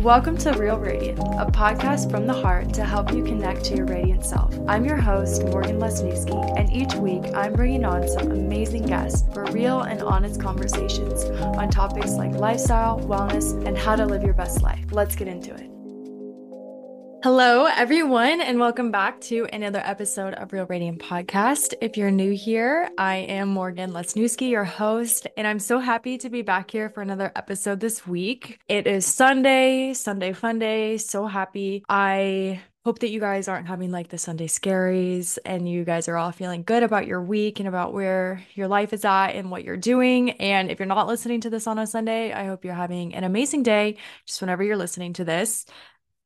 Welcome to Real Radiant, a podcast from the heart to help you connect to your radiant self. I'm your host, Morgan Lesniewski, and each week I'm bringing on some amazing guests for real and honest conversations on topics like lifestyle, wellness, and how to live your best life. Let's get into it. Hello, everyone, and welcome back to another episode of Real Radiant Podcast. If you're new here, I am Morgan Lesniewski, your host, and I'm so happy to be back here for another episode this week. It is Sunday, Sunday Fun Day. So happy. I hope that you guys aren't having like the Sunday scaries and you guys are all feeling good about your week and about where your life is at and what you're doing. And if you're not listening to this on a Sunday, I hope you're having an amazing day just whenever you're listening to this.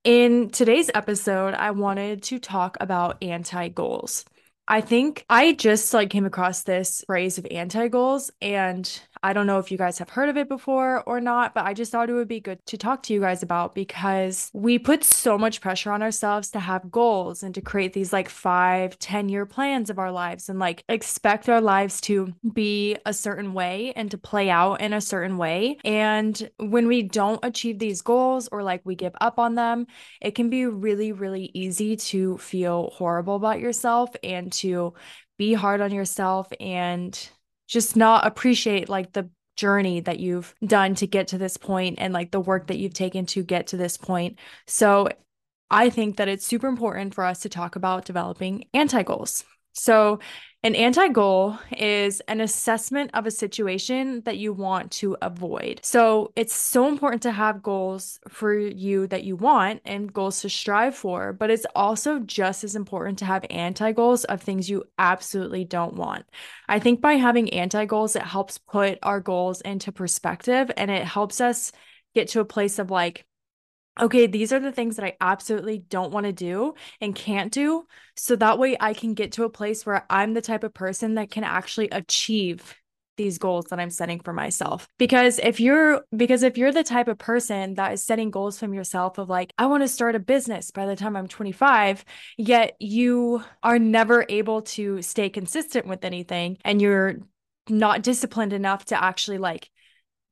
In today's episode, I wanted to talk about anti goals. I think I just like came across this phrase of anti goals and I don't know if you guys have heard of it before or not, but I just thought it would be good to talk to you guys about because we put so much pressure on ourselves to have goals and to create these like five, 10 year plans of our lives and like expect our lives to be a certain way and to play out in a certain way. And when we don't achieve these goals or like we give up on them, it can be really, really easy to feel horrible about yourself and to be hard on yourself and just not appreciate like the journey that you've done to get to this point and like the work that you've taken to get to this point. So I think that it's super important for us to talk about developing anti goals. So an anti goal is an assessment of a situation that you want to avoid. So it's so important to have goals for you that you want and goals to strive for, but it's also just as important to have anti goals of things you absolutely don't want. I think by having anti goals, it helps put our goals into perspective and it helps us get to a place of like, okay, these are the things that I absolutely don't want to do and can't do. So that way I can get to a place where I'm the type of person that can actually achieve these goals that I'm setting for myself. Because if you're because if you're the type of person that is setting goals from yourself of like I want to start a business by the time I'm 25, yet you are never able to stay consistent with anything and you're not disciplined enough to actually like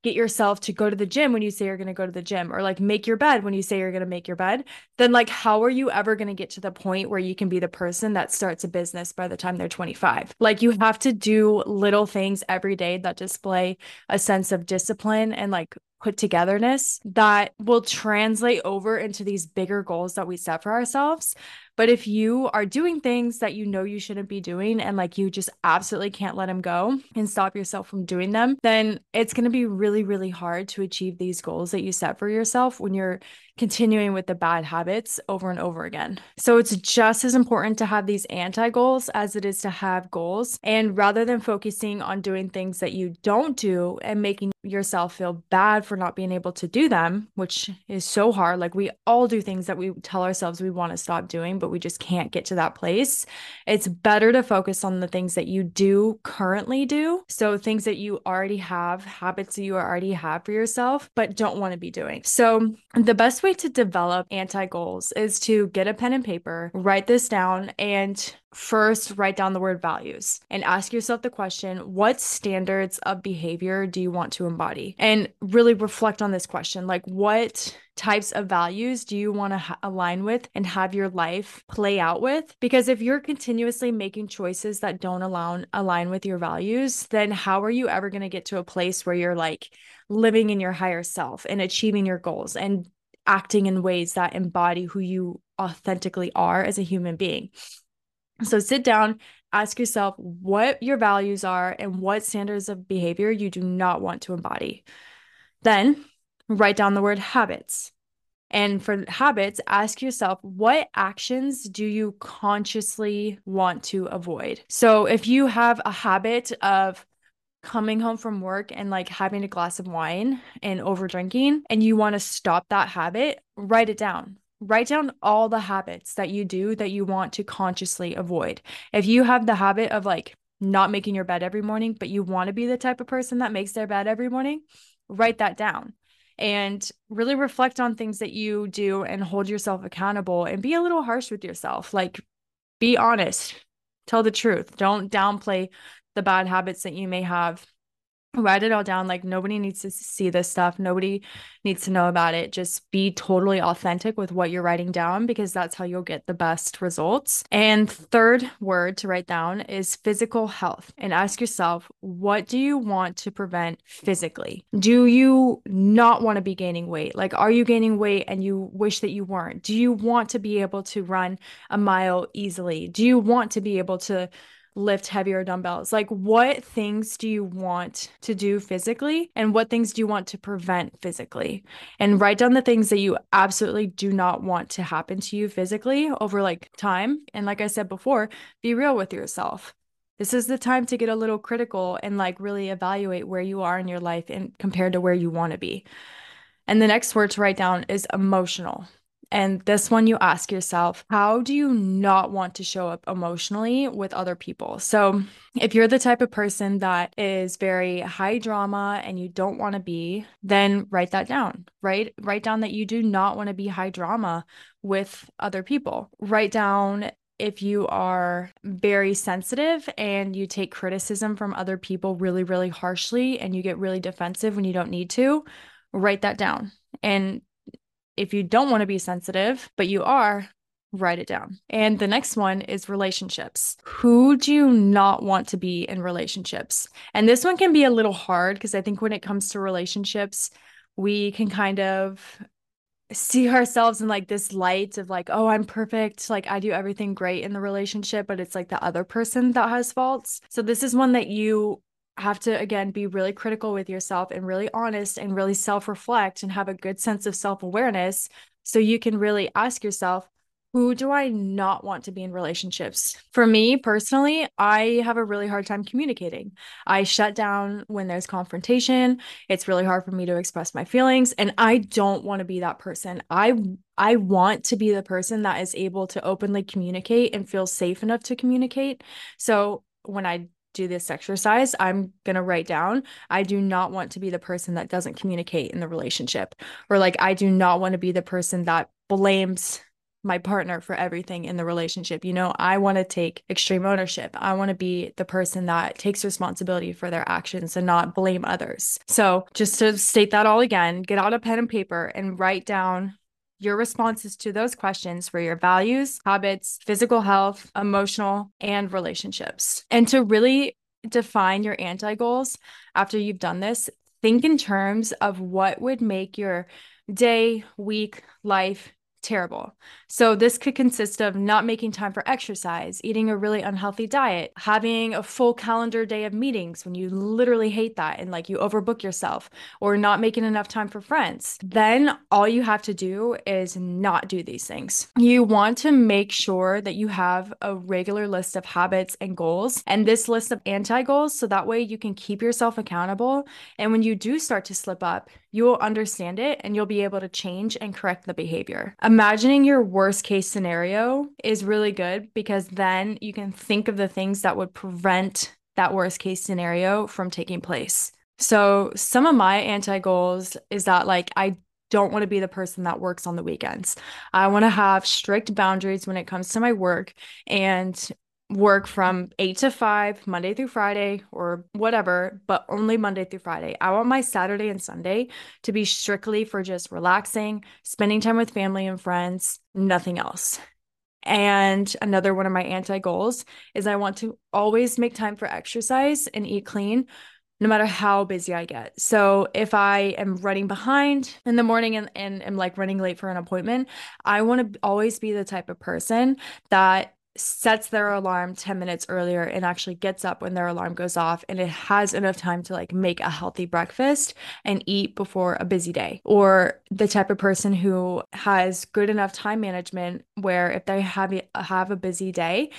get yourself to go to the gym when you say you're going to go to the gym or like make your bed when you say you're going to make your bed then like how are you ever going to get to the point where you can be the person that starts a business by the time they're 25 like you have to do little things every day that display a sense of discipline and like put togetherness that will translate over into these bigger goals that we set for ourselves but if you are doing things that you know you shouldn't be doing and like you just absolutely can't let them go and stop yourself from doing them, then it's going to be really, really hard to achieve these goals that you set for yourself when you're continuing with the bad habits over and over again. So it's just as important to have these anti goals as it is to have goals. And rather than focusing on doing things that you don't do and making yourself feel bad for not being able to do them, which is so hard, like we all do things that we tell ourselves we want to stop doing, but we just can't get to that place. It's better to focus on the things that you do currently do. So things that you already have, habits that you already have for yourself, but don't want to be doing. So the best way to develop anti goals is to get a pen and paper, write this down, and first write down the word values and ask yourself the question what standards of behavior do you want to embody? And really reflect on this question like, what types of values do you want to ha- align with and have your life play out with? Because if you're continuously making choices that don't allow- align with your values, then how are you ever going to get to a place where you're like living in your higher self and achieving your goals and acting in ways that embody who you authentically are as a human being? So sit down, ask yourself what your values are and what standards of behavior you do not want to embody. Then write down the word habits. And for habits, ask yourself what actions do you consciously want to avoid? So if you have a habit of coming home from work and like having a glass of wine and over drinking and you want to stop that habit, write it down write down all the habits that you do that you want to consciously avoid. If you have the habit of like not making your bed every morning, but you want to be the type of person that makes their bed every morning, write that down and really reflect on things that you do and hold yourself accountable and be a little harsh with yourself. Like, be honest, tell the truth. Don't downplay the bad habits that you may have write it all down. Like nobody needs to see this stuff. Nobody needs to know about it. Just be totally authentic with what you're writing down because that's how you'll get the best results. And third word to write down is physical health and ask yourself, what do you want to prevent physically? Do you not want to be gaining weight? Like, are you gaining weight and you wish that you weren't? Do you want to be able to run a mile easily? Do you want to be able to lift heavier dumbbells? Like, what things do you want to do physically? And what things do you want to prevent physically? And write down the things that you absolutely do not want to happen to you physically over like time. And like I said before, be real with yourself. This is the time to get a little critical and like really evaluate where you are in your life and compared to where you want to be. And the next word to write down is emotional. And this one, you ask yourself, how do you not want to show up emotionally with other people? So, if you're the type of person that is very high drama and you don't want to be, then write that down. Write write down that you do not want to be high drama with other people. Write down if you are very sensitive and you take criticism from other people really, really harshly and you get really defensive when you don't need to, write that down. And if you don't want to be sensitive, but you are, write it down. And the next one is relationships. Who do you not want to be in relationships? And this one can be a little hard because I think when it comes to relationships, we can kind of see ourselves in like this light of like, oh, I'm perfect. Like I do everything great in the relationship, but it's like the other person that has faults. So this is one that you have to again be really critical with yourself and really honest and really self-reflect and have a good sense of self-awareness so you can really ask yourself who do I not want to be in relationships? For me personally, I have a really hard time communicating. I shut down when there's confrontation. It's really hard for me to express my feelings and I don't want to be that person. I I want to be the person that is able to openly communicate and feel safe enough to communicate. So when I do this exercise, I'm going to write down, I do not want to be the person that doesn't communicate in the relationship. Or like, I do not want to be the person that blames my partner for everything in the relationship. You know, I want to take extreme ownership. I want to be the person that takes responsibility for their actions and not blame others. So, just to state that all again, get out a pen and paper and write down your responses to those questions for your values, habits, physical health, emotional, and relationships. And to really define your anti goals after you've done this, think in terms of what would make your day, week, life terrible. So, this could consist of not making time for exercise, eating a really unhealthy diet, having a full calendar day of meetings when you literally hate that and like you overbook yourself, or not making enough time for friends. Then all you have to do is not do these things. You want to make sure that you have a regular list of habits and goals and this list of anti goals so that way you can keep yourself accountable. And when you do start to slip up, you will understand it and you'll be able to change and correct the behavior. Imagining your worst case scenario is really good because then you can think of the things that would prevent that worst case scenario from taking place. So, some of my anti goals is that, like, I don't want to be the person that works on the weekends. I want to have strict boundaries when it comes to my work and work from eight to five, Monday through Friday, or whatever, but only Monday through Friday. I want my Saturday and Sunday to be strictly for just relaxing, spending time with family and friends, nothing else. And another one of my anti goals is I want to always make time for exercise and eat clean, no matter how busy I get. So if I am running behind in the morning and, and am like running late for an appointment, I want to always be the type of person that sets their alarm 10 minutes earlier and actually gets up when their alarm goes off and it has enough time to like make a healthy breakfast and eat before a busy day. Or the type of person who has good enough time management where if they have have a busy day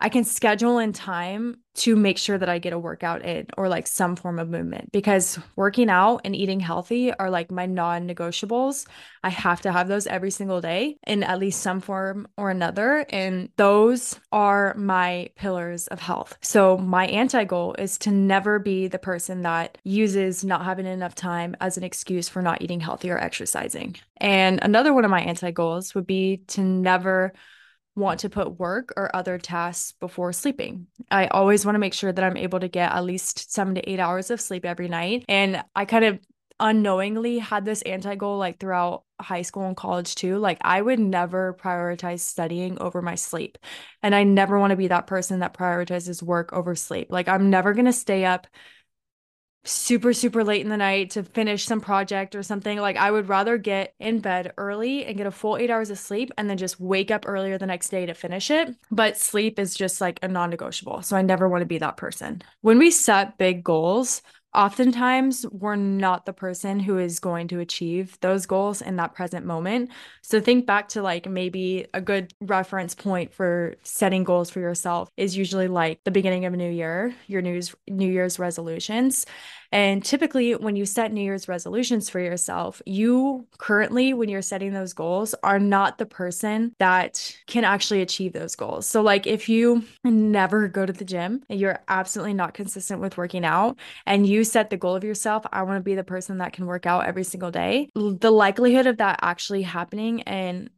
I can schedule in time to make sure that I get a workout in or like some form of movement because working out and eating healthy are like my non negotiables. I have to have those every single day in at least some form or another. And those are my pillars of health. So, my anti goal is to never be the person that uses not having enough time as an excuse for not eating healthy or exercising. And another one of my anti goals would be to never want to put work or other tasks before sleeping. I always want to make sure that I'm able to get at least seven to eight hours of sleep every night. And I kind of unknowingly had this anti goal like throughout high school and college too. Like I would never prioritize studying over my sleep. And I never want to be that person that prioritizes work over sleep. Like I'm never going to stay up super super late in the night to finish some project or something like i would rather get in bed early and get a full 8 hours of sleep and then just wake up earlier the next day to finish it. But sleep is just like a non-negotiable so i never want to be that person. When we set big goals oftentimes we're not the person who is going to achieve those goals in that present moment. So think back to like maybe a good reference point for setting goals for yourself is usually like the beginning of a new year, your new New Year's resolutions. And typically, when you set New Year's resolutions for yourself, you currently, when you're setting those goals, are not the person that can actually achieve those goals. So, like, if you never go to the gym and you're absolutely not consistent with working out, and set the goal of yourself, I want to be the person that can work out every single day, the likelihood of that actually happening and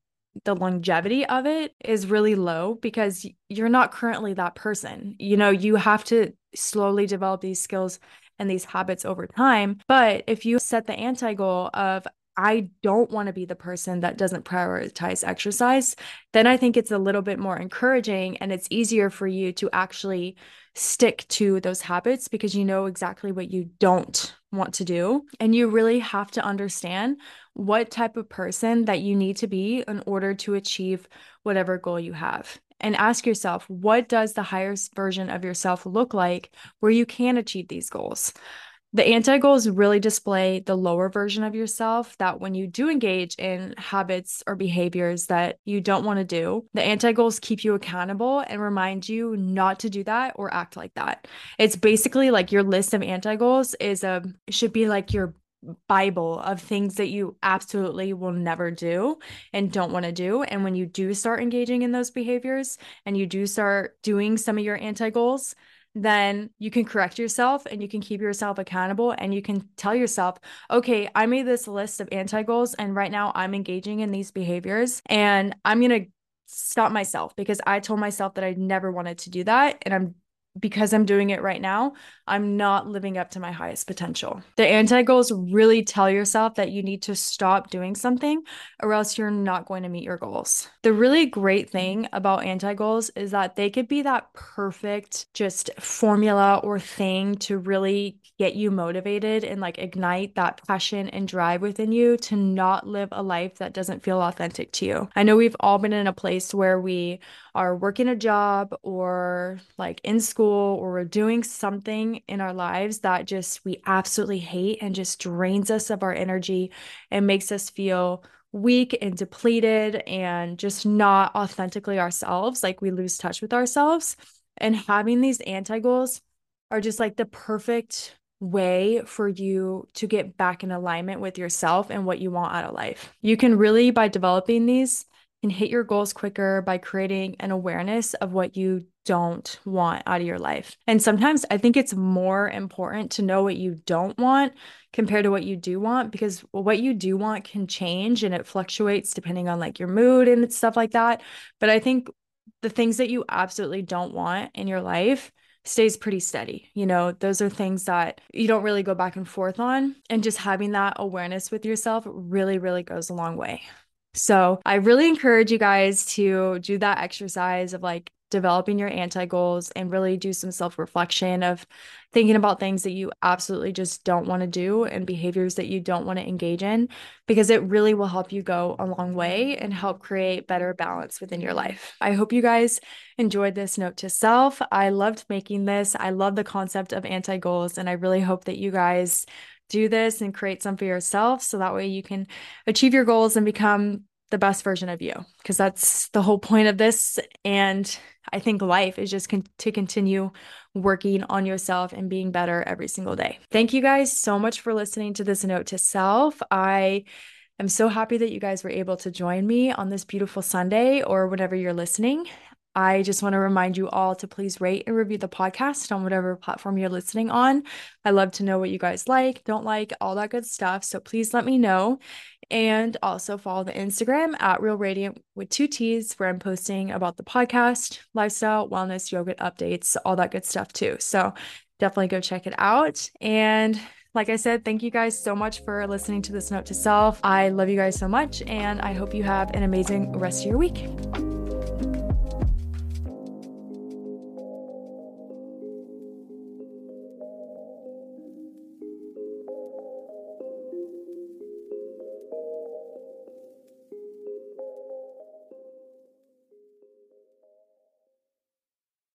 the longevity of it is really low because you're not currently that person. You know, you have to slowly develop these skills and these habits over time. But if you set the anti goal of, I don't want to be the person that doesn't prioritize exercise, then I think it's a little bit more encouraging and it's easier for you to actually stick to those habits because you know exactly what you don't want to do. And you really have to understand what type of person that you need to be in order to achieve whatever goal you have and ask yourself what does the highest version of yourself look like where you can achieve these goals the anti goals really display the lower version of yourself that when you do engage in habits or behaviors that you don't want to do, the anti goals keep you accountable and remind you not to do that or act like that. It's basically like your list of anti goals is a should be like your Bible of things that you absolutely will never do and don't want to do. And when you do start engaging in those behaviors and you do start doing some of your anti goals, then you can correct yourself and you can keep yourself accountable and you can tell yourself, okay, I made this list of anti goals and right now I'm engaging in these behaviors and I'm going to stop myself because I told myself that I never wanted to do that and I'm because I'm doing it right now, I'm not living up to my highest potential. The anti goals really tell yourself that you need to stop doing something or else you're not going to meet your goals. The really great thing about anti goals is that they could be that perfect just formula or thing to really get you motivated and like ignite that passion and drive within you to not live a life that doesn't feel authentic to you. I know we've all been in a place where we are working a job or like in school or we're doing something in our lives that just we absolutely hate and just drains us of our energy and makes us feel weak and depleted and just not authentically ourselves like we lose touch with ourselves and having these anti goals are just like the perfect way for you to get back in alignment with yourself and what you want out of life. You can really, by developing these, can hit your goals quicker by creating an awareness of what you don't want out of your life. And sometimes I think it's more important to know what you don't want compared to what you do want because what you do want can change and it fluctuates depending on like your mood and stuff like that. But I think the things that you absolutely don't want in your life stays pretty steady. You know, those are things that you don't really go back and forth on. And just having that awareness with yourself really, really goes a long way. So I really encourage you guys to do that exercise of like developing your anti goals and really do some self reflection of thinking about things that you absolutely just don't want to do and behaviors that you don't want to engage in because it really will help you go a long way and help create better balance within your life. I hope you guys enjoyed this note to self. I loved making this. I love the concept of anti goals and I really hope that you guys do this and create some for yourself so that way you can achieve your goals and become the best version of you. Because that's the whole point of this. And i think life is just con- to continue working on yourself and being better every single day. Thank you guys so much for listening to this note to self. I am so happy that you guys were able to join me on this beautiful sunday or whenever you're listening I just want to remind you all to please rate and review the podcast on whatever platform you're listening on. I love to know what you guys like, don't like, all that good stuff. So please let me know. And also follow the Instagram at Real Radiant with two T's, where I'm posting about the podcast, lifestyle, wellness, yoga updates, all that good stuff too. So definitely go check it out. And like I said, thank you guys so much for listening to this note to self. I love you guys so much, and I hope you have an amazing rest of your week.